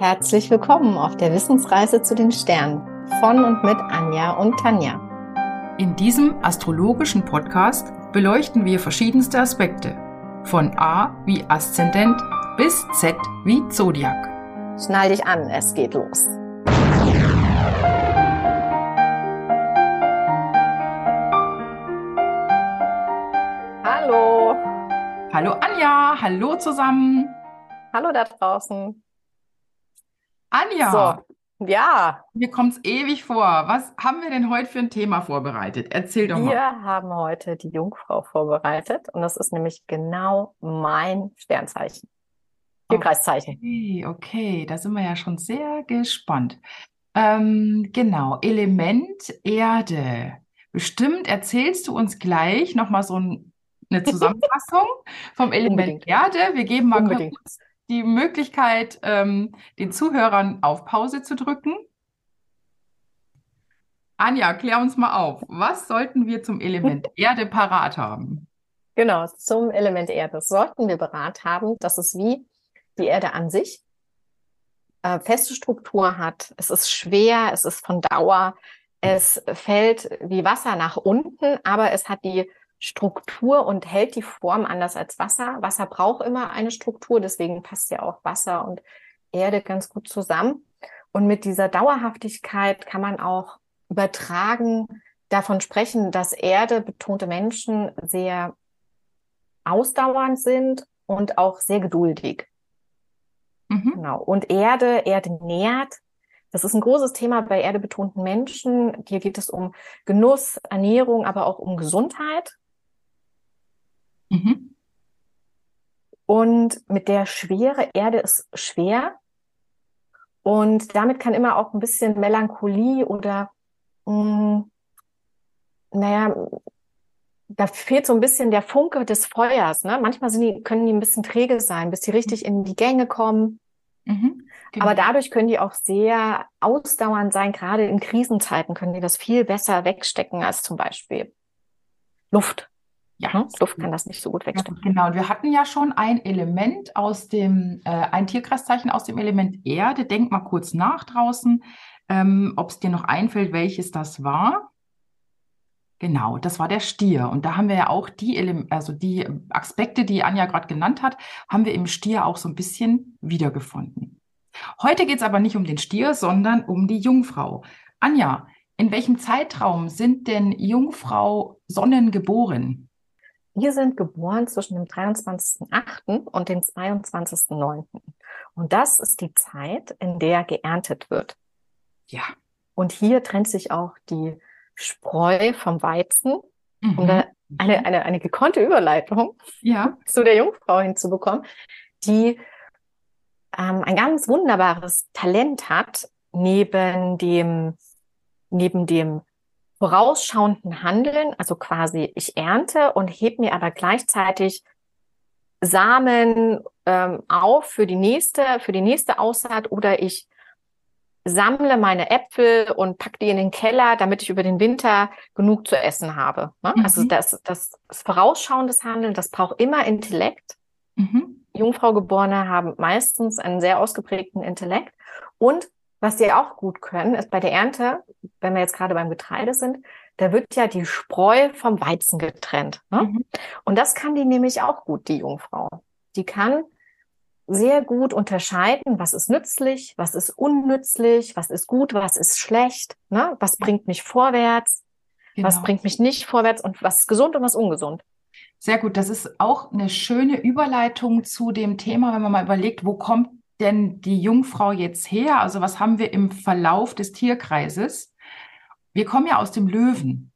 Herzlich willkommen auf der Wissensreise zu den Sternen von und mit Anja und Tanja. In diesem astrologischen Podcast beleuchten wir verschiedenste Aspekte, von A wie Aszendent bis Z wie Zodiac. Schnall dich an, es geht los. Hallo. Hallo Anja, hallo zusammen. Hallo da draußen. Anja, So, ja, mir kommt's ewig vor. Was haben wir denn heute für ein Thema vorbereitet? Erzähl doch mal. wir haben heute die Jungfrau vorbereitet und das ist nämlich genau mein Sternzeichen. Tierkreiszeichen. Okay, okay, da sind wir ja schon sehr gespannt. Ähm, genau, Element Erde. Bestimmt erzählst du uns gleich nochmal so ein, eine Zusammenfassung vom Element Unbedingt. Erde. Wir geben mal Unbedingt. kurz die Möglichkeit, ähm, den Zuhörern auf Pause zu drücken. Anja, klär uns mal auf. Was sollten wir zum Element Erde parat haben? Genau, zum Element Erde sollten wir berat haben, dass es wie die Erde an sich äh, feste Struktur hat. Es ist schwer, es ist von Dauer, es fällt wie Wasser nach unten, aber es hat die Struktur und hält die Form anders als Wasser. Wasser braucht immer eine Struktur, deswegen passt ja auch Wasser und Erde ganz gut zusammen. Und mit dieser Dauerhaftigkeit kann man auch übertragen davon sprechen, dass Erde betonte Menschen sehr ausdauernd sind und auch sehr geduldig. Mhm. Genau. Und Erde, Erde nährt. Das ist ein großes Thema bei erdebetonten Menschen. Hier geht es um Genuss, Ernährung, aber auch um Gesundheit. Mhm. Und mit der Schwere, Erde ist schwer. Und damit kann immer auch ein bisschen Melancholie oder, mh, naja, da fehlt so ein bisschen der Funke des Feuers. Ne? Manchmal sind die, können die ein bisschen träge sein, bis sie richtig in die Gänge kommen. Mhm. Genau. Aber dadurch können die auch sehr ausdauernd sein. Gerade in Krisenzeiten können die das viel besser wegstecken als zum Beispiel Luft. Ja. Ne? Luft kann das nicht so gut Ja, wegstecken. genau, und wir hatten ja schon ein Element aus dem, äh, ein Tierkreiszeichen aus dem Element Erde. Denk mal kurz nach draußen, ähm, ob es dir noch einfällt, welches das war. Genau, das war der Stier. Und da haben wir ja auch die, Ele also die Aspekte, die Anja gerade genannt hat, haben wir im Stier auch so ein bisschen wiedergefunden. Heute geht es aber nicht um den Stier, sondern um die Jungfrau. Anja, in welchem Zeitraum sind denn Jungfrau Sonnen geboren? Wir sind geboren zwischen dem 23.08. und dem 22.09. Und das ist die Zeit, in der geerntet wird. Ja. Und hier trennt sich auch die Spreu vom Weizen. Mhm. Um eine, eine, eine gekonnte Überleitung Ja. zu der Jungfrau hinzubekommen, die ähm, ein ganz wunderbares Talent hat, neben dem, neben dem vorausschauenden Handeln, also quasi ich ernte und heb mir aber gleichzeitig Samen ähm, auf für die nächste, für die nächste Aussaat oder ich sammle meine Äpfel und pack die in den Keller, damit ich über den Winter genug zu essen habe. Ne? Mhm. Also das, das, das vorausschauendes Handeln, das braucht immer Intellekt. Mhm. Jungfraugeborene haben meistens einen sehr ausgeprägten Intellekt. Und was sie auch gut können, ist bei der Ernte, wenn wir jetzt gerade beim Getreide sind, da wird ja die Spreu vom Weizen getrennt. Ne? Mhm. Und das kann die nämlich auch gut, die Jungfrau. Die kann sehr gut unterscheiden, was ist nützlich, was ist unnützlich, was ist gut, was ist schlecht, ne? was bringt mich vorwärts, was Genau. bringt mich nicht vorwärts und was ist gesund und was ungesund. Sehr gut. Das ist auch eine schöne Überleitung zu dem Thema, wenn man mal überlegt, wo kommt denn die Jungfrau jetzt her? Also was haben wir im Verlauf des Tierkreises? Wir kommen ja aus dem Löwen.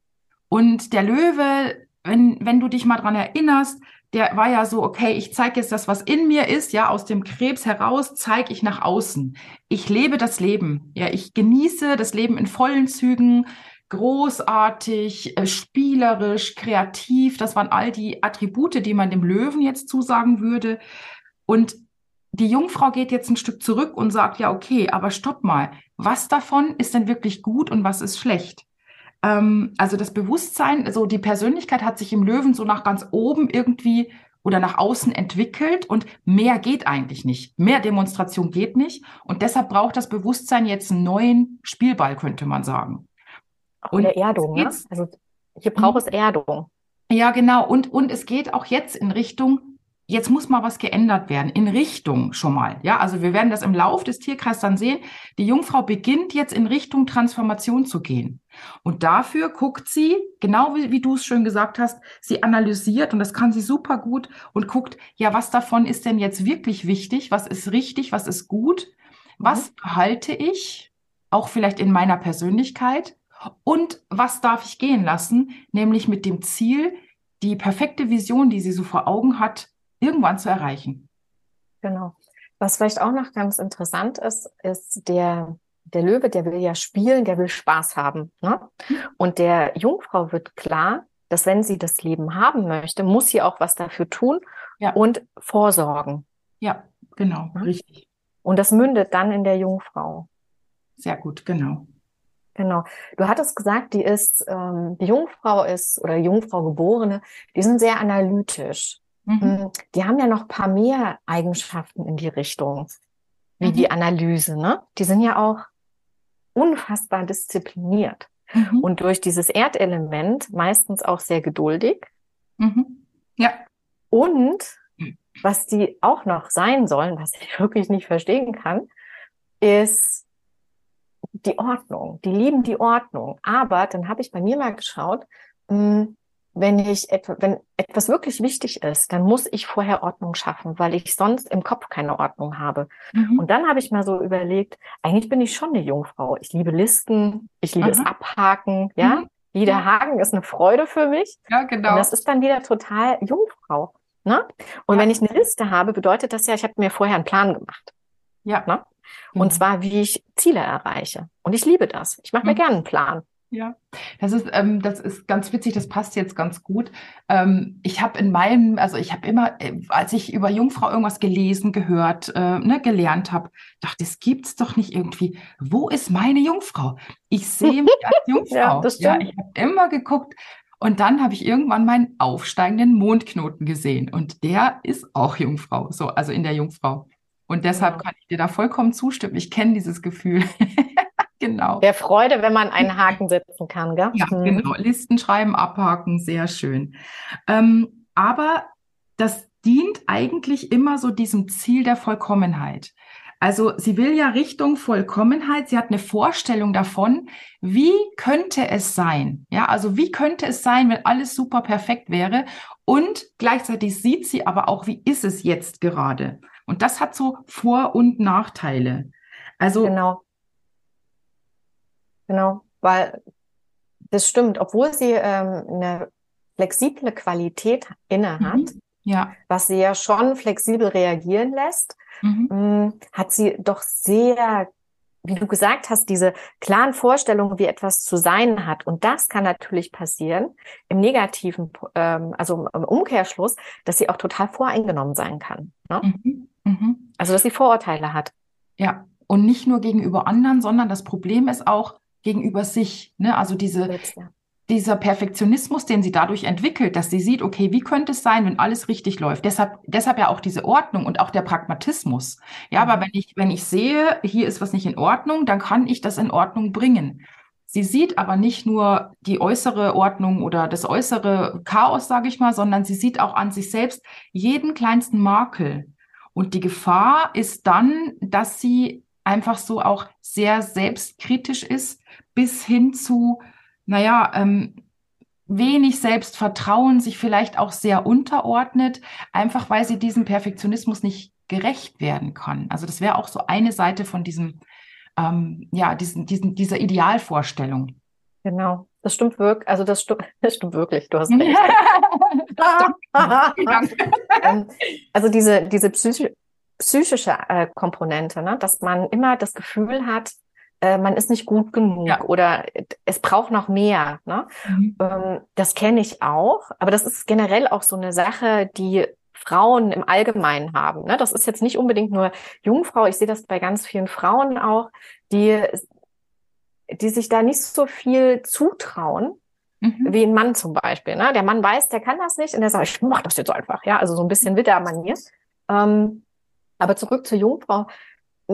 Und der Löwe, wenn, wenn du dich mal dran erinnerst, der war ja so, okay, ich zeige jetzt das, was in mir ist, ja, aus dem Krebs heraus zeige ich nach außen. Ich lebe das Leben. Ja, ich genieße das Leben in vollen Zügen, großartig, äh, spielerisch, kreativ. Das waren all die Attribute, die man dem Löwen jetzt zusagen würde. Und die Jungfrau geht jetzt ein Stück zurück und sagt, ja, okay, aber stopp mal. Was davon ist denn wirklich gut und was ist schlecht? Ähm, also das Bewusstsein, also die Persönlichkeit hat sich im Löwen so nach ganz oben irgendwie oder nach außen entwickelt und mehr geht eigentlich nicht. Mehr Demonstration geht nicht und deshalb braucht das Bewusstsein jetzt einen neuen Spielball, könnte man sagen. Auch und Erdung, ne? Also hier braucht es Erdung. Ja, genau. Und, und es geht auch jetzt in Richtung, jetzt muss mal was geändert werden, in Richtung schon mal. Ja, also wir werden das im Lauf des Tierkreises dann sehen. Die Jungfrau beginnt jetzt in Richtung Transformation zu gehen. Und dafür guckt sie, genau wie, wie du es schön gesagt hast, sie analysiert und das kann sie super gut und guckt, ja, was davon ist denn jetzt wirklich wichtig? Was ist richtig? Was ist gut? Was mhm. halte ich? Auch vielleicht in meiner Persönlichkeit. Und was darf ich gehen lassen? Nämlich mit dem Ziel, die perfekte Vision, die sie so vor Augen hat, irgendwann zu erreichen. Genau. Was vielleicht auch noch ganz interessant ist, ist der, der Löwe, der will ja spielen, der will Spaß haben. Ne? Und der Jungfrau wird klar, dass wenn sie das Leben haben möchte, muss sie auch was dafür tun ja. und vorsorgen. Ja, genau, ja? richtig. Und das mündet dann in der Jungfrau. Sehr gut, genau. Genau. Du hattest gesagt, die ist, ähm, die Jungfrau ist oder Jungfrau Geborene, die sind sehr analytisch. Mhm. Hm, die haben ja noch paar mehr Eigenschaften in die Richtung, wie mhm. die Analyse, ne? Die sind ja auch unfassbar diszipliniert. Mhm. Und durch dieses Erdelement meistens auch sehr geduldig. Mhm. Ja. Und was die auch noch sein sollen, was ich wirklich nicht verstehen kann, ist die Ordnung. Die lieben die Ordnung. Aber dann habe ich bei mir mal geschaut, hm, wenn ich etwa, wenn etwas wirklich wichtig ist, dann muss ich vorher Ordnung schaffen, weil ich sonst im Kopf keine Ordnung habe. Mhm. Und dann habe ich mal so überlegt, eigentlich bin ich schon eine Jungfrau. Ich liebe Listen, ich liebe mhm. es abhaken, ja. Mhm. Jeder ja. Haken ist eine Freude für mich. Ja, genau. Und das ist dann wieder total Jungfrau. Ne? Und ja. wenn ich eine Liste habe, bedeutet das ja, ich habe mir vorher einen Plan gemacht. Ja. Ne? Und mhm. zwar, wie ich Ziele erreiche. Und ich liebe das. Ich mache mir mhm. gerne einen Plan. Ja, das ist, ähm, das ist ganz witzig, das passt jetzt ganz gut. Ähm, ich habe in meinem, also ich habe immer, äh, als ich über Jungfrau irgendwas gelesen, gehört, äh, ne, gelernt habe, dachte, das gibt's doch nicht irgendwie. Wo ist meine Jungfrau? Ich sehe mich als Jungfrau. ja, das stimmt. ja, ich habe immer geguckt. Und dann habe ich irgendwann meinen aufsteigenden Mondknoten gesehen. Und der ist auch Jungfrau, so, also in der Jungfrau. Und deshalb kann ich dir da vollkommen zustimmen. Ich kenne dieses Gefühl. genau. Der Freude, wenn man einen Haken setzen kann, gell? Ja, mhm. genau. Listen schreiben, abhaken, sehr schön. Ähm, aber das dient eigentlich immer so diesem Ziel der Vollkommenheit. Also sie will ja Richtung Vollkommenheit. Sie hat eine Vorstellung davon, wie könnte es sein? Ja, also wie könnte es sein, wenn alles super perfekt wäre? Und gleichzeitig sieht sie aber auch, wie ist es jetzt gerade? Und das hat so Vor- und Nachteile. Also genau. Genau, weil das stimmt, obwohl sie ähm, eine flexible Qualität inne hat, mhm. ja. was sie ja schon flexibel reagieren lässt, mhm. mh, mm, hat sie doch sehr wie du gesagt hast, diese klaren Vorstellungen, wie etwas zu sein hat. Und das kann natürlich passieren im negativen, ähm, also im Umkehrschluss, dass sie auch total voreingenommen sein kann. Ne? Mhm. Mhm. Also, dass sie Vorurteile hat. Ja, und nicht nur gegenüber anderen, sondern das Problem ist auch gegenüber sich. Ne? Also diese, dieser Perfektionismus, den sie dadurch entwickelt, dass sie sieht, okay, wie könnte es sein, wenn alles richtig läuft? Deshalb, deshalb ja auch diese Ordnung und auch der Pragmatismus. Ja, mhm. aber wenn ich, wenn ich sehe, hier ist was nicht in Ordnung, dann kann ich das in Ordnung bringen. Sie sieht aber nicht nur die äußere Ordnung oder das äußere Chaos, sage ich mal, sondern sie sieht auch an sich selbst jeden kleinsten Makel. Und die Gefahr ist dann, dass sie einfach so auch sehr selbstkritisch ist, bis hin zu, naja, ähm, wenig Selbstvertrauen, sich vielleicht auch sehr unterordnet, einfach weil sie diesem Perfektionismus nicht gerecht werden kann. Also das wäre auch so eine Seite von diesem, ähm, ja, diesen, diesen, dieser Idealvorstellung. Genau, das stimmt wirklich. Also das, stu das stimmt wirklich. Du hast recht. Ähm, also diese, diese psychische, psychische äh, Komponente, ne? dass man immer das Gefühl hat, äh, man ist nicht gut genug ja. oder es braucht noch mehr. Ne? Mhm. Ähm, das kenne ich auch, aber das ist generell auch so eine Sache, die Frauen im Allgemeinen haben. Ne? Das ist jetzt nicht unbedingt nur Jungfrau, ich sehe das bei ganz vielen Frauen auch, die, die sich da nicht so viel zutrauen Mhm. Wie ein Mann zum Beispiel. Ne? Der Mann weiß, der kann das nicht und der sagt, ich mach das jetzt einfach. Ja, also so ein bisschen Widdermanier. Ähm, aber zurück zur Jungfrau.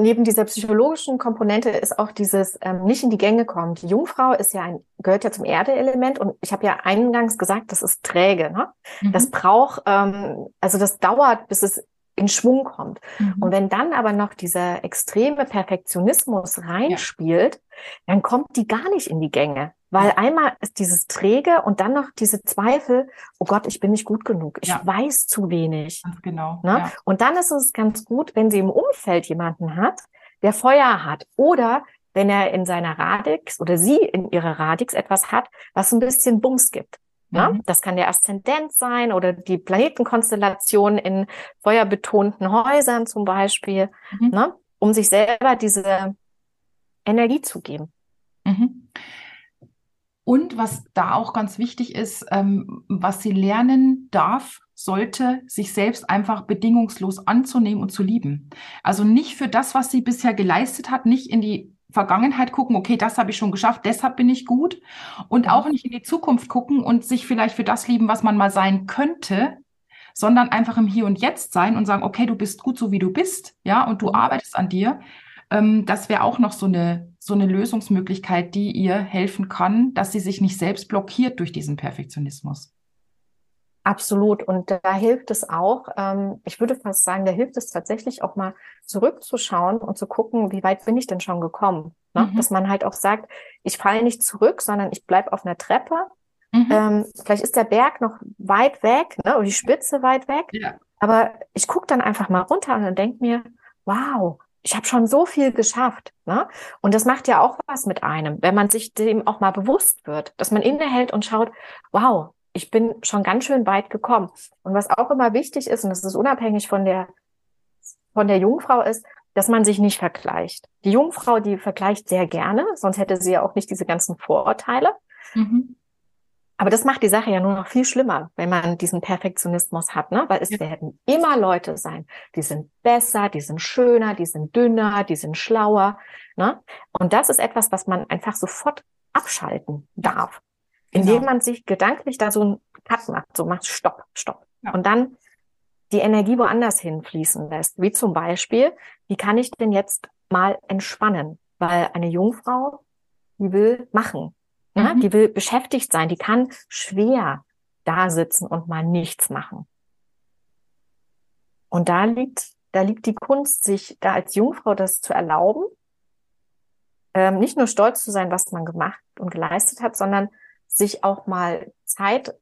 Neben dieser psychologischen Komponente ist auch dieses ähm, nicht in die Gänge kommen. Die Jungfrau ist ja ein, gehört ja zum Erdeelement und ich habe ja eingangs gesagt, das ist träge. Ne? Mhm. Das braucht, ähm, also das dauert, bis es in Schwung kommt. Mhm. Und wenn dann aber noch dieser extreme Perfektionismus reinspielt, ja. dann kommt die gar nicht in die Gänge. Weil einmal ist dieses Träge und dann noch diese Zweifel, oh Gott, ich bin nicht gut genug, ich ja. weiß zu wenig. Ganz genau. Ne? Ja. Und dann ist es ganz gut, wenn sie im Umfeld jemanden hat, der Feuer hat. Oder wenn er in seiner Radix oder sie in ihrer Radix etwas hat, was ein bisschen Bums gibt. Ne? Mhm. Das kann der Aszendent sein oder die Planetenkonstellation in feuerbetonten Häusern zum Beispiel, mhm. ne? um sich selber diese Energie zu geben. Mhm. Und was da auch ganz wichtig ist, ähm, was sie lernen darf, sollte, sich selbst einfach bedingungslos anzunehmen und zu lieben. Also nicht für das, was sie bisher geleistet hat, nicht in die Vergangenheit gucken, okay, das habe ich schon geschafft, deshalb bin ich gut. Und auch nicht in die Zukunft gucken und sich vielleicht für das lieben, was man mal sein könnte, sondern einfach im Hier und Jetzt sein und sagen, okay, du bist gut so wie du bist, ja, und du mhm. arbeitest an dir. Ähm, das wäre auch noch so eine, so eine Lösungsmöglichkeit, die ihr helfen kann, dass sie sich nicht selbst blockiert durch diesen Perfektionismus. Absolut. Und da hilft es auch, ähm, ich würde fast sagen, da hilft es tatsächlich auch mal zurückzuschauen und zu gucken, wie weit bin ich denn schon gekommen. Ne? Mhm. Dass man halt auch sagt, ich falle nicht zurück, sondern ich bleib auf einer Treppe. Mhm. Ähm, vielleicht ist der Berg noch weit weg, ne? oder die Spitze weit weg. Ja. Aber ich gucke dann einfach mal runter und dann denke mir, wow, ich habe schon so viel geschafft. Ne? Und das macht ja auch was mit einem, wenn man sich dem auch mal bewusst wird, dass man innehält und schaut, wow, ich bin schon ganz schön weit gekommen. Und was auch immer wichtig ist, und das ist unabhängig von der, von der Jungfrau ist, dass man sich nicht vergleicht. Die Jungfrau, die vergleicht sehr gerne, sonst hätte sie ja auch nicht diese ganzen Vorurteile. Mhm. Aber das macht die Sache ja nur noch viel schlimmer, wenn man diesen Perfektionismus hat, ne? Weil es ja. werden immer Leute sein, die sind besser, die sind schöner, die sind dünner, die sind schlauer, ne? Und das ist etwas, was man einfach sofort abschalten darf, genau. indem man sich gedanklich da so ein Cut macht, so macht Stopp, Stopp. Ja. Und dann die Energie woanders hinfließen lässt. Wie zum Beispiel, wie kann ich denn jetzt mal entspannen? Weil eine Jungfrau, die will machen. Ja, mhm. Die will beschäftigt sein, die kann schwer da sitzen und mal nichts machen. Und da liegt, da liegt die Kunst, sich da als Jungfrau das zu erlauben, ähm, nicht nur stolz zu sein, was man gemacht und geleistet hat, sondern sich auch mal Zeit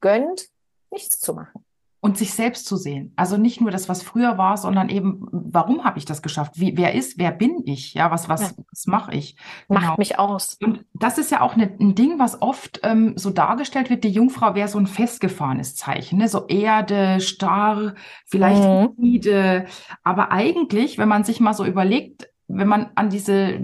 gönnt, nichts zu machen und sich selbst zu sehen. Also nicht nur das, was früher war, sondern eben, warum habe ich das geschafft? Wie, wer ist, wer bin ich? Ja, was, was, ja. was mache ich? Macht genau. mich aus. Und das ist ja auch eine, ein Ding, was oft ähm, so dargestellt wird. Die Jungfrau wäre so ein festgefahrenes Zeichen, ne? so Erde, starr, vielleicht mhm. Aber eigentlich, wenn man sich mal so überlegt, wenn man an diese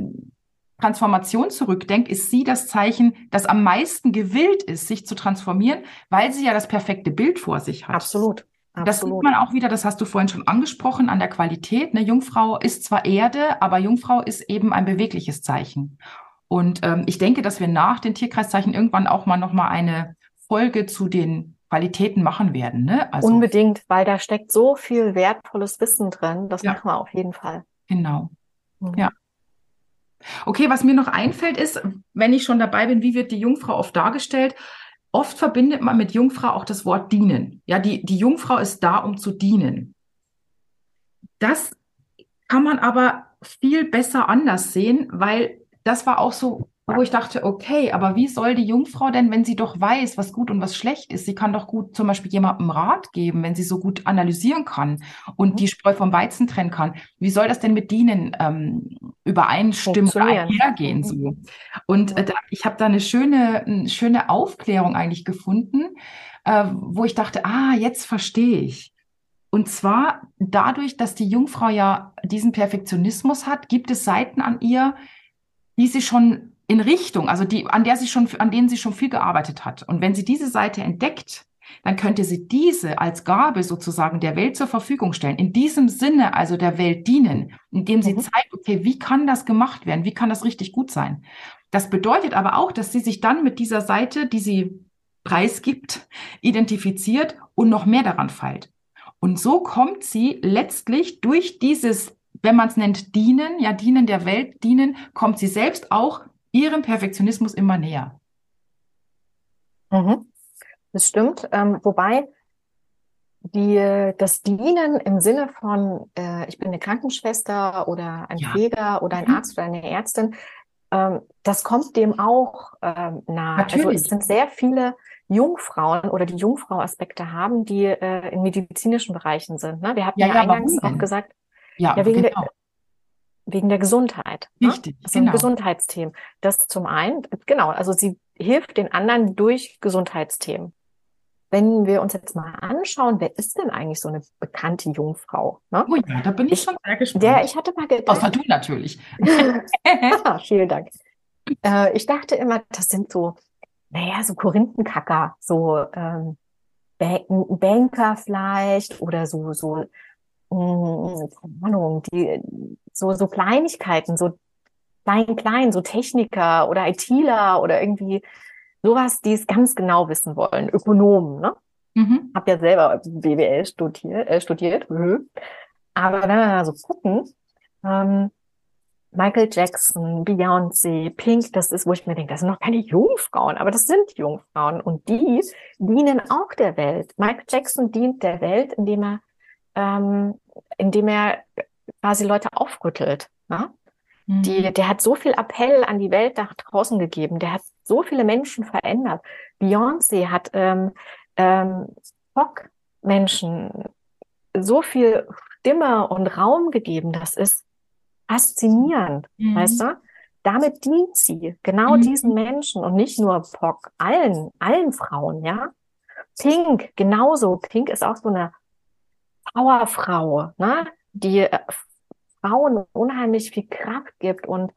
Transformation zurückdenkt, ist sie das Zeichen, das am meisten gewillt ist, sich zu transformieren, weil sie ja das perfekte Bild vor sich hat. Absolut. Absolut. Das sieht man auch wieder, das hast du vorhin schon angesprochen, an der Qualität. Eine Jungfrau ist zwar Erde, aber Jungfrau ist eben ein bewegliches Zeichen. Und ähm, ich denke, dass wir nach den Tierkreiszeichen irgendwann auch mal nochmal eine Folge zu den Qualitäten machen werden. Ne? Also, Unbedingt, weil da steckt so viel wertvolles Wissen drin. Das ja. machen wir auf jeden Fall. Genau. Mhm. Ja. Okay, was mir noch einfällt ist, wenn ich schon dabei bin, wie wird die Jungfrau oft dargestellt? Oft verbindet man mit Jungfrau auch das Wort dienen. Ja, die, die Jungfrau ist da, um zu dienen. Das kann man aber viel besser anders sehen, weil das war auch so wo ich dachte, okay, aber wie soll die Jungfrau denn, wenn sie doch weiß, was gut und was schlecht ist, sie kann doch gut zum Beispiel jemandem Rat geben, wenn sie so gut analysieren kann und mhm. die Spreu vom Weizen trennen kann. Wie soll das denn mit denen ähm, übereinstimmen oder einhergehen? So? Und äh, da, ich habe da eine schöne, eine schöne Aufklärung eigentlich gefunden, äh, wo ich dachte, ah, jetzt verstehe ich. Und zwar dadurch, dass die Jungfrau ja diesen Perfektionismus hat, gibt es Seiten an ihr, die sie schon in Richtung, also die, an der sie schon, an denen sie schon viel gearbeitet hat. Und wenn sie diese Seite entdeckt, dann könnte sie diese als Gabe sozusagen der Welt zur Verfügung stellen. In diesem Sinne also der Welt dienen, indem sie mhm. zeigt, okay, wie kann das gemacht werden? Wie kann das richtig gut sein? Das bedeutet aber auch, dass sie sich dann mit dieser Seite, die sie preisgibt, identifiziert und noch mehr daran feilt. Und so kommt sie letztlich durch dieses, wenn man es nennt, Dienen, ja, Dienen der Welt, Dienen, kommt sie selbst auch ihrem Perfektionismus immer näher. Mhm. Das stimmt. Ähm, wobei die, das Dienen im Sinne von, äh, ich bin eine Krankenschwester oder ein ja. Pfleger oder ein mhm. Arzt oder eine Ärztin, ähm, das kommt dem auch ähm, nahe. Natürlich. Also es sind sehr viele Jungfrauen oder die Jungfrau-Aspekte haben, die äh, in medizinischen Bereichen sind. Ne? Wir hatten ja, ja, ja eingangs auch gesagt, ja, ja wegen, genau. der, wegen der Gesundheit. Ne? Richtig, ne? Das genau. Gesundheitsthemen. Das zum einen, genau, also sie hilft den anderen durch Gesundheitsthemen. Wenn wir uns jetzt mal anschauen, wer ist denn eigentlich so eine bekannte Jungfrau? Ne? Oh ja, da bin ich, ich schon sehr gespannt. Ja, ich hatte mal gedacht. Außer du natürlich. ah, vielen Dank. Äh, ich dachte immer, das sind so, naja, so Korinthenkacker, so ähm, Banker vielleicht oder so, so, keine Ahnung, die, so, so Kleinigkeiten, so klein, klein, so Techniker oder ITler oder irgendwie sowas, die es ganz genau wissen wollen, Ökonomen, ne? Mhm. Hab ja selber BWL studiert, äh, studiert. Mhm. Aber wenn wir mal so gucken, ähm, Michael Jackson, Beyoncé, Pink, das ist, wo ich mir denke, das sind noch keine Jungfrauen, aber das sind Jungfrauen und die dienen auch der Welt. Michael Jackson dient der Welt, indem er, ähm, indem er quasi Leute aufrüttelt. Ne? Die, mhm. der hat so viel Appell an die Welt nach draußen gegeben. Der hat so viele Menschen verändert. Beyoncé hat ähm, ähm, Rock-Menschen so viel Stimme und Raum gegeben. Das ist faszinierend, mhm. weißt du? Damit dient sie genau mhm. diesen Menschen und nicht nur Pock, allen, allen Frauen, ja. Pink, genauso. Pink ist auch so eine Powerfrau, ne? Die äh, Frauen unheimlich viel Kraft gibt und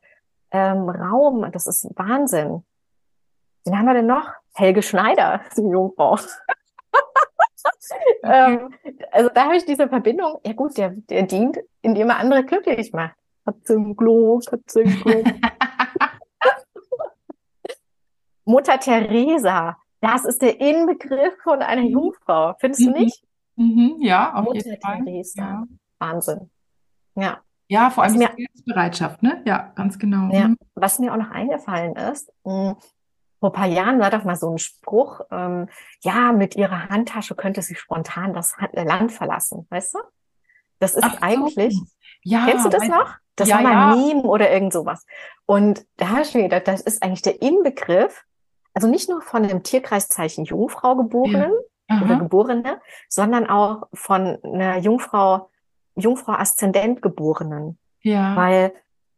ähm, Raum. Das ist Wahnsinn. Wen haben wir denn noch? Helge Schneider, die Jungfrau. ähm, also da habe ich diese Verbindung. Ja gut, der, der dient, indem er andere glücklich macht. Katzenklo, Katzenklo. Mutter Teresa, das ist der Inbegriff von einer mhm. Jungfrau. Findest du mhm. nicht? Mhm, ja, auf Mutter jeden Fall. Teresa. Ja. Wahnsinn. Ja. Ja, vor allem die Bereitschaft, ne? Ja, ganz genau. Ja. Mhm. Was mir auch noch eingefallen ist, mh, hm, vor ein paar Jahren war doch mal so ein Spruch, ähm, ja, mit ihrer Handtasche könnte sie spontan das Land verlassen, weißt du? Das ist Ach eigentlich, so. ja, kennst du das noch? Das ja, war mal ja. Meme oder irgend sowas. Und da habe ich mir gedacht, das ist eigentlich der Inbegriff, also nicht nur von dem Tierkreiszeichen Jungfrau geborenen ja. oder Geborene, sondern auch von einer Jungfrau Jungfrau Aszendent Geborenen. Ja. Weil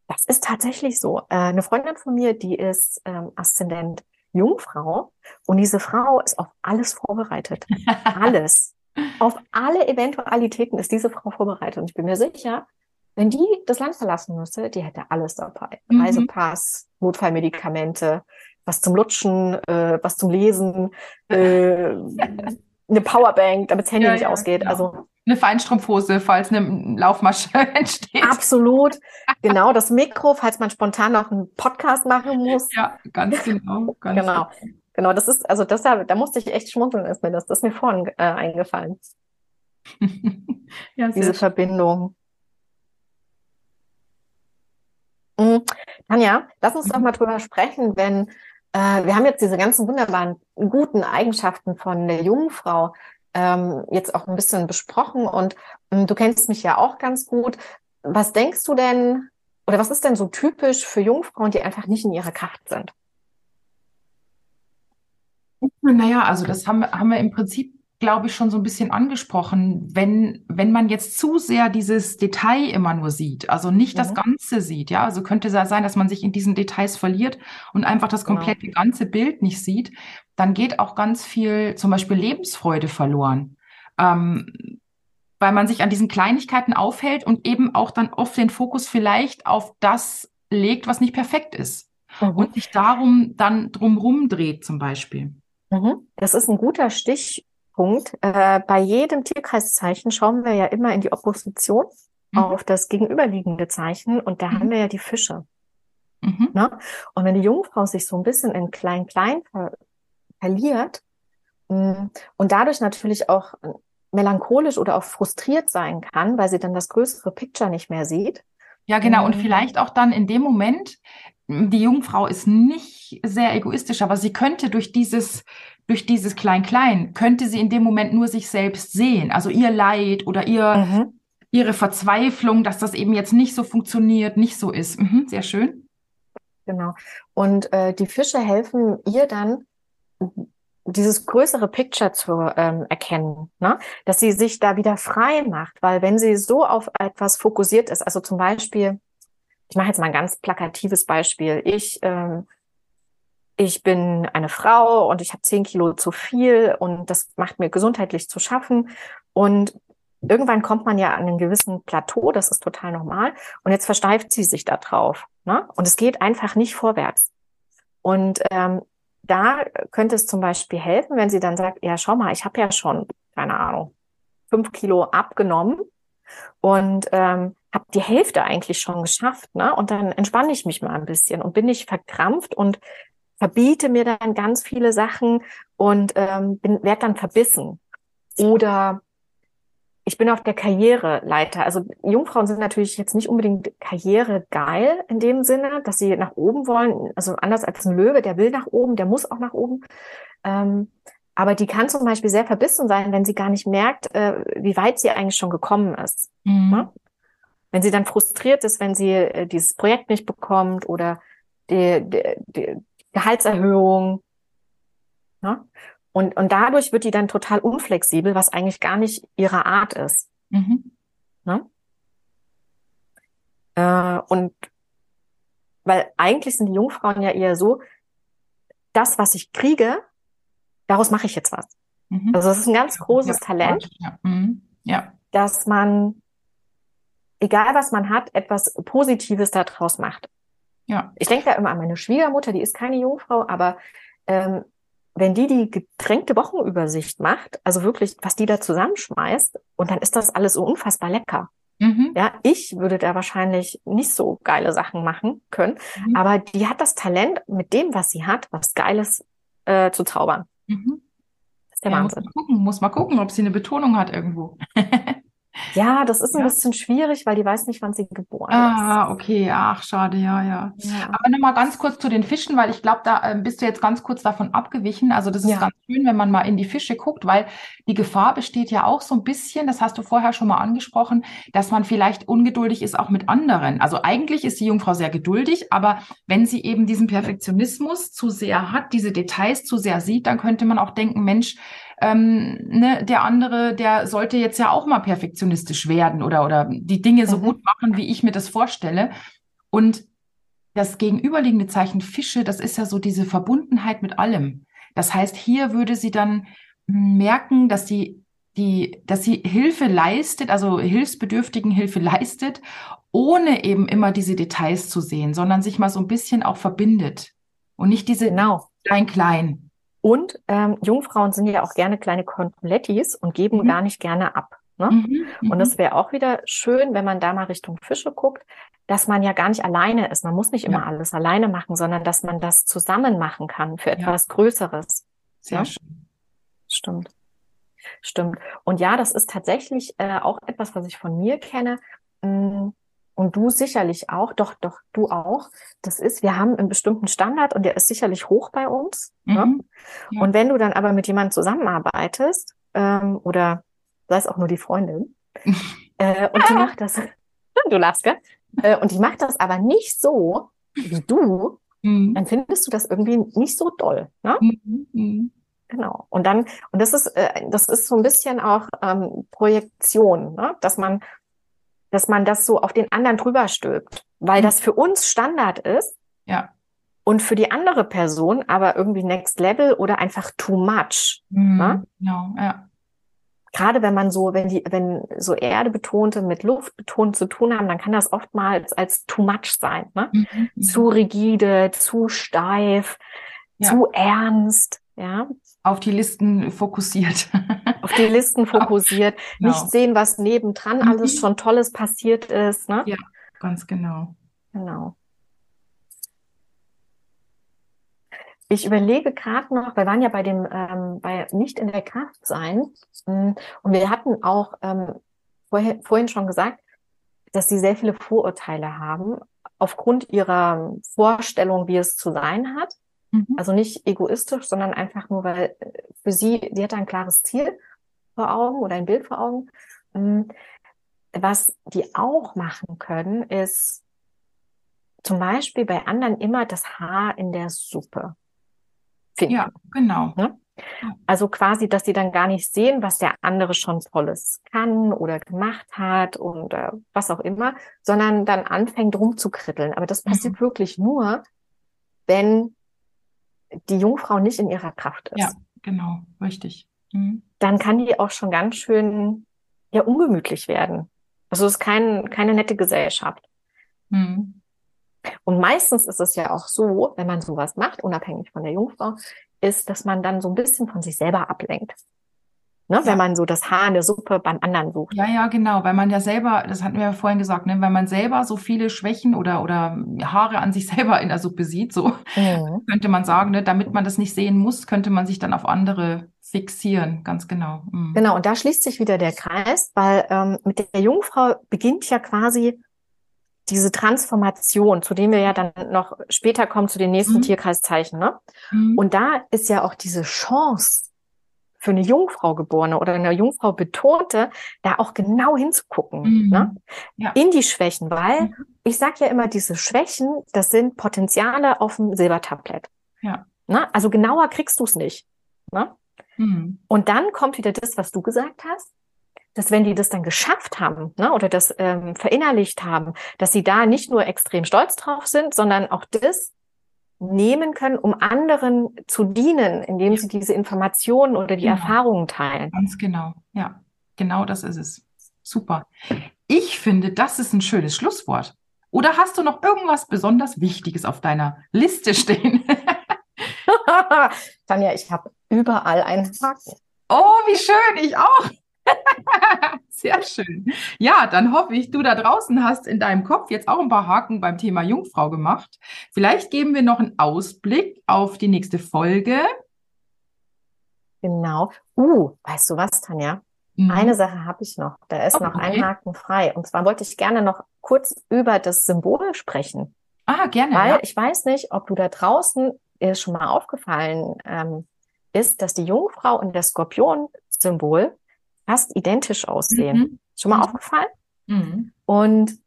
das ist tatsächlich so. Äh, eine Freundin von mir, die ist ähm, Aszendent Jungfrau und diese Frau ist auf alles vorbereitet. alles. Auf alle Eventualitäten ist diese Frau vorbereitet. Und ich bin mir sicher, wenn die das Land verlassen müsste, die hätte alles dabei. Mhm. Reisepass, Notfallmedikamente, was zum Lutschen, äh, was zum Lesen, äh, eine Powerbank, damit das Handy ja, nicht ja, ausgeht. Genau. Also eine Feinstrumpfhose, falls eine Laufmasche entsteht. Absolut. Genau, das Mikro, falls man spontan noch einen Podcast machen muss. Ja, ganz genau. Ganz genau. genau. Genau, das ist, also das, da, da musste ich echt schmunzeln, ist mir das, das ist mir vorhin äh, eingefallen. ja, Diese schön. Verbindung. Mhm. Tanja, lass uns mhm. doch mal drüber sprechen, wenn äh, wir haben jetzt diese ganzen wunderbaren guten Eigenschaften von der Jungfrau ähm, jetzt auch ein bisschen besprochen und ähm, du kennst mich ja auch ganz gut. Was denkst du denn oder was ist denn so typisch für Jungfrauen, die einfach nicht in ihrer Kraft sind? Naja, also das haben, haben wir im Prinzip glaube ich, schon so ein bisschen angesprochen, wenn, wenn man jetzt zu sehr dieses Detail immer nur sieht, also nicht mhm. das Ganze sieht, ja, also könnte es sein, dass man sich in diesen Details verliert und einfach das genau. komplette genau. ganze Bild nicht sieht, dann geht auch ganz viel zum Beispiel Lebensfreude verloren. Ähm, weil man sich an diesen Kleinigkeiten aufhält und eben auch dann oft den Fokus vielleicht auf das legt, was nicht perfekt ist. Mhm. Und sich darum dann drumrum dreht zum Beispiel. Mhm. Das ist ein guter Stich, Punkt. Äh, bei jedem Tierkreiszeichen schauen wir ja immer in die Opposition mhm. auf das gegenüberliegende Zeichen und da mhm. haben wir ja die Fische. Mhm. Ne? Und wenn die Jungfrau sich so ein bisschen in Klein-Klein ver verliert mh, mm, und dadurch natürlich auch melancholisch oder auch frustriert sein kann, weil sie dann das größere Picture nicht mehr sieht. Ja, genau. Und vielleicht auch dann in dem Moment, die Jungfrau ist nicht sehr egoistisch, aber sie könnte durch dieses, durch dieses Klein-Klein, könnte sie in dem Moment nur sich selbst sehen. Also ihr Leid oder ihr, mhm. ihre Verzweiflung, dass das eben jetzt nicht so funktioniert, nicht so ist. Mhm, sehr schön. Genau. Und äh, die Fische helfen ihr dann, dieses größere Picture zu ähm, erkennen, ne? dass sie sich da wieder frei macht, weil wenn sie so auf etwas fokussiert ist, also zum Beispiel, ich mache jetzt mal ein ganz plakatives Beispiel, ich ähm, ich bin eine Frau und ich habe zehn Kilo zu viel und das macht mir gesundheitlich zu schaffen. Und irgendwann kommt man ja an einen gewissen Plateau, das ist total normal. Und jetzt versteift sie sich da drauf ne? und es geht einfach nicht vorwärts. Und ähm, da könnte es zum Beispiel helfen, wenn sie dann sagt, ja, schau mal, ich habe ja schon, keine Ahnung, fünf Kilo abgenommen. Und ähm, habe die Hälfte eigentlich schon geschafft, ne? Und dann entspanne ich mich mal ein bisschen und bin nicht verkrampft und verbiete mir dann ganz viele Sachen und ähm, werde dann verbissen. Oder ich bin auf der Karriereleiter. Also Jungfrauen sind natürlich jetzt nicht unbedingt karrieregeil in dem Sinne, dass sie nach oben wollen. Also anders als ein Löwe, der will nach oben, der muss auch nach oben. Ähm, aber die kann zum Beispiel sehr verbissen sein, wenn sie gar nicht merkt, äh, wie weit sie eigentlich schon gekommen ist. Mhm. Wenn sie dann frustriert ist, wenn sie äh, dieses Projekt nicht bekommt oder die, die, die Gehaltserhöhung. Ne? Und, und dadurch wird die dann total unflexibel, was eigentlich gar nicht ihre Art ist. Mhm. Ne? Äh, und weil eigentlich sind die Jungfrauen ja eher so, das, was ich kriege, daraus mache ich jetzt was. Mhm. Also es ist ein ganz großes ja, Talent, ja. Mhm. ja. dass man, egal was man hat, etwas Positives daraus macht. Ja. Ich denke da immer an meine Schwiegermutter, die ist keine Jungfrau, aber ähm, wenn die die getränkte Wochenübersicht macht, also wirklich, was die da zusammenschmeißt, und dann ist das alles so unfassbar lecker. Mhm. Ja, ich würde da wahrscheinlich nicht so geile Sachen machen können, mhm. aber die hat das Talent, mit dem, was sie hat, was Geiles äh, zu zaubern. Mhm. Das ist der ja, Wahnsinn. Muss mal, gucken, muss mal gucken, ob sie eine Betonung hat irgendwo. Ja, das ist ein ja. bisschen schwierig, weil die weiß nicht, wann sie geboren ah, ist. Ah, okay. Ach, schade, ja, ja. ja. Aber nochmal ganz kurz zu den Fischen, weil ich glaube, da äh, bist du jetzt ganz kurz davon abgewichen. Also das ist ja. ganz schön, wenn man mal in die Fische guckt, weil die Gefahr besteht ja auch so ein bisschen, das hast du vorher schon mal angesprochen, dass man vielleicht ungeduldig ist auch mit anderen. Also eigentlich ist die Jungfrau sehr geduldig, aber wenn sie eben diesen Perfektionismus zu sehr hat, diese Details zu sehr sieht, dann könnte man auch denken, Mensch, ähm, ne, der andere, der sollte jetzt ja auch mal perfektionistisch werden oder, oder die Dinge so mhm. gut machen, wie ich mir das vorstelle. Und das gegenüberliegende Zeichen Fische, das ist ja so diese Verbundenheit mit allem. Das heißt, hier würde sie dann merken, dass sie die, dass sie Hilfe leistet, also Hilfsbedürftigen Hilfe leistet, ohne eben immer diese Details zu sehen, sondern sich mal so ein bisschen auch verbindet und nicht diese genau. klein-klein. Und ähm, Jungfrauen sind ja auch gerne kleine Komplettis und geben mhm. gar nicht gerne ab. Ne? Mhm, und das mhm. wäre auch wieder schön, wenn man da mal Richtung Fische guckt, dass man ja gar nicht alleine ist. Man muss nicht immer ja. alles alleine machen, sondern dass man das zusammen machen kann für etwas ja. Größeres. Sehr ja? schön. Stimmt. Stimmt. Und ja, das ist tatsächlich äh, auch etwas, was ich von mir kenne. Mh, mm, und du sicherlich auch, doch, doch, du auch. Das ist, wir haben einen bestimmten Standard und der ist sicherlich hoch bei uns. Ne? Mhm. Ne? Ja. Und wenn du dann aber mit jemandem zusammenarbeitest, ähm, oder sei es auch nur die Freundin, äh, und die macht das, du lachst, gell? Äh, und die macht das aber nicht so wie du, mhm. dann findest du das irgendwie nicht so doll. Ne? Mhm. mhm. Genau. Und dann, und das ist, äh, das ist so ein bisschen auch ähm, Projektion, ne? dass man dass man das so auf den anderen drüber stülpt, weil mhm. das für uns Standard ist. Ja. Und für die andere Person aber irgendwie Next Level oder einfach too much. Mhm. Ne? Genau, ja. Gerade wenn man so, wenn die, wenn so Erde betonte mit Luft betont zu tun haben, dann kann das oftmals als too much sein. Ne? Mhm. Zu rigide, zu steif, ja. zu ernst. Ja. auf die Listen fokussiert. Auf die Listen fokussiert, genau. nicht sehen, was nebendran mhm. alles schon Tolles passiert ist. Ne? Ja, ganz genau. Genau. Ich überlege gerade noch, wir waren ja bei dem, ähm, bei nicht in der Kraft sein mm, und wir hatten auch ähm, vorher, vorhin schon gesagt, dass sie sehr viele Vorurteile haben aufgrund ihrer Vorstellung, wie es zu sein hat. Mhm. Also nicht egoistisch, sondern einfach nur, weil äh, für sie, sie hat ein klares Ziel vor Augen oder ein Bild vor Augen. Mm, was die auch machen können, ist zum Beispiel bei anderen immer das Haar in der Suppe finden. Ja, genau. Ne? Also quasi, dass sie dann gar nicht sehen, was der andere schon Tolles kann oder gemacht hat und äh, was auch immer, sondern dann anfängt rumzukritteln. Aber das passiert mhm. wirklich nur, wenn die Jungfrau nicht in ihrer Kraft ist. Ja, genau, richtig. Mhm. Dann kann die auch schon ganz schön ja ungemütlich werden. Also es ist kein, keine nette Gesellschaft. Mhm. Und meistens ist es ja auch so, wenn man sowas macht, unabhängig von der Jungfrau, ist, dass man dann so ein bisschen von sich selber ablenkt. Ne, ja. Wenn man so das Haar in der Suppe beim anderen sucht. Ja, ja, genau, weil man ja selber, das hatten wir ja vorhin gesagt, ne, wenn man selber so viele Schwächen oder, oder Haare an sich selber in der Suppe sieht, so mhm. könnte man sagen, ne, damit man das nicht sehen muss, könnte man sich dann auf andere fixieren, ganz genau. Mhm. Genau, und da schließt sich wieder der Kreis, weil ähm, mit der Jungfrau beginnt ja quasi diese Transformation, zu dem wir ja dann noch später kommen, zu den nächsten mhm. Tierkreiszeichen. Ne? Mhm. Und da ist ja auch diese Chance für eine Jungfrau geborene oder eine Jungfrau betonte, da auch genau hinzugucken, mhm. ne? Ja. in die Schwächen, weil mhm. ich sage ja immer, diese Schwächen, das sind Potenziale auf dem Silbertablett. Ja. Ne? Also genauer kriegst du es nicht. Ne? Mhm. Und dann kommt wieder das, was du gesagt hast dass wenn die das dann geschafft haben ne, oder das ähm, verinnerlicht haben, dass sie da nicht nur extrem stolz drauf sind, sondern auch das nehmen können, um anderen zu dienen, indem sie diese Informationen oder die genau. Erfahrungen teilen. Ganz genau, ja, genau das ist es. Super. Ich finde, das ist ein schönes Schlusswort. Oder hast du noch irgendwas besonders Wichtiges auf deiner Liste stehen? Tanja, ich habe überall einen Haken. Oh, wie schön, ich auch. Sehr schön. Ja, dann hoffe ich, du da draußen hast in deinem Kopf jetzt auch ein paar Haken beim Thema Jungfrau gemacht. Vielleicht geben wir noch einen Ausblick auf die nächste Folge. Genau. Uh, weißt du was, Tanja? Mhm. Eine Sache habe ich noch. Da ist okay. noch ein Haken frei. Und zwar wollte ich gerne noch kurz über das Symbol sprechen. Ah, gerne. Weil ja. ich weiß nicht, ob du da draußen ist schon mal aufgefallen ähm, ist, dass die Jungfrau und das Skorpion-Symbol fast identisch aussehen. Mhm. Schon mal mhm. aufgefallen? Mhm. Und,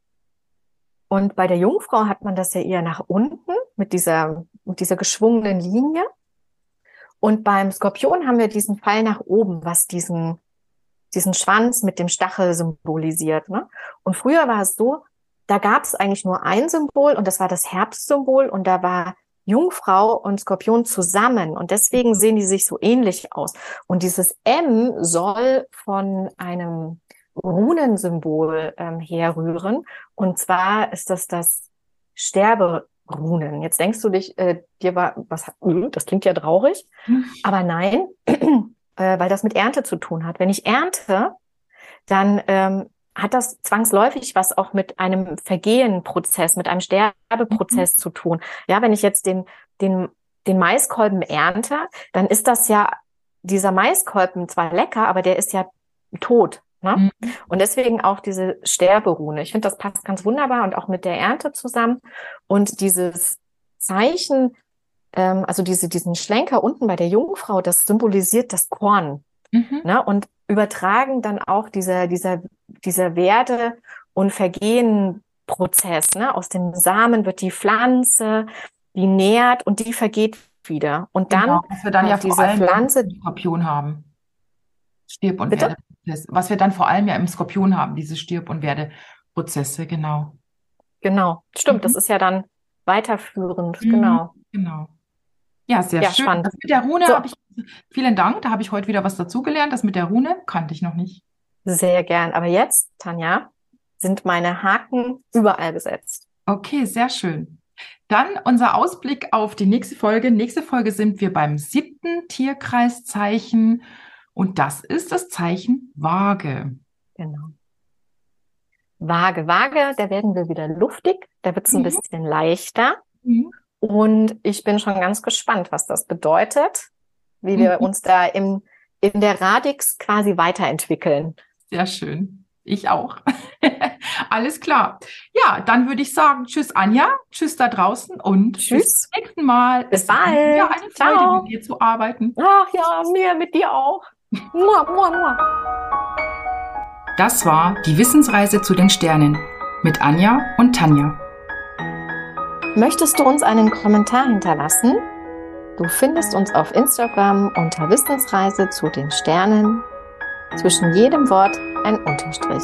und bei der Jungfrau hat man das ja eher nach unten mit dieser, mit dieser geschwungenen Linie. Und beim Skorpion haben wir diesen Pfeil nach oben, was diesen, diesen Schwanz mit dem Stachel symbolisiert. Ne? Und früher war es so, da gab es eigentlich nur ein Symbol und das war das Herbstsymbol und da war Jungfrau und Skorpion zusammen und deswegen sehen die sich so ähnlich aus. Und dieses M soll von einem Runensymbol ähm, herrühren und zwar ist das das Sterberunen. Jetzt denkst du dich, äh, dir war was, äh, das klingt ja traurig, hm. aber nein, äh, weil das mit Ernte zu tun hat. Wenn ich ernte, dann ähm, hat das zwangsläufig was auch mit einem Vergehenprozess, mit einem Sterbeprozess mhm. zu tun. Ja, wenn ich jetzt den, den, den Maiskolben ernte, dann ist das ja dieser Maiskolben zwar lecker, aber der ist ja tot. Ne? Mhm. Und deswegen auch diese Sterberune. Ich finde, das passt ganz wunderbar und auch mit der Ernte zusammen. Und dieses Zeichen, ähm, also diese, diesen Schlenker unten bei der Jungfrau, das symbolisiert das Korn. Mhm. Ne? Und übertragen dann auch dieser, dieser, dieser Werte- und Vergehen-Prozess. Ne? Aus dem Samen wird die Pflanze, die nährt und die vergeht wieder. Und dann, genau, was wir dann ja diese vor allem Pflanze, im Skorpion haben. Stirb- und Werdeprozess. Was wir dann vor allem ja im Skorpion haben, diese Stirb- und Werdeprozesse, genau. Genau, stimmt. Mhm. Das ist ja dann weiterführend, mhm. genau. Genau. Ja, sehr ja, schön. Spannend. Das mit der Rune so. habe ich, vielen Dank, da habe ich heute wieder was dazugelernt. Das mit der Rune kannte ich noch nicht. Sehr gern. Aber jetzt, Tanja, sind meine Haken überall gesetzt. Okay, sehr schön. Dann unser Ausblick auf die nächste Folge. Nächste Folge sind wir beim siebten Tierkreiszeichen und das ist das Zeichen Waage. Genau. Waage, Waage, da werden wir wieder luftig, da wird es ein mhm. bisschen leichter. Mhm. Und ich bin schon ganz gespannt, was das bedeutet, wie wir mhm. uns da im, in der Radix quasi weiterentwickeln. Sehr schön. Ich auch. Alles klar. Ja, dann würde ich sagen, tschüss Anja, tschüss da draußen und tschüss. bis zum nächsten Mal. Bis bald. Ja, eine Freude, mit dir zu arbeiten. Ach ja, mir mit dir auch. Mua, mua, mua. Das war die Wissensreise zu den Sternen mit Anja und Tanja. Möchtest du uns einen Kommentar hinterlassen? Du findest uns auf Instagram unter Wissensreise zu den Sternen. Zwischen jedem Wort ein Unterstrich.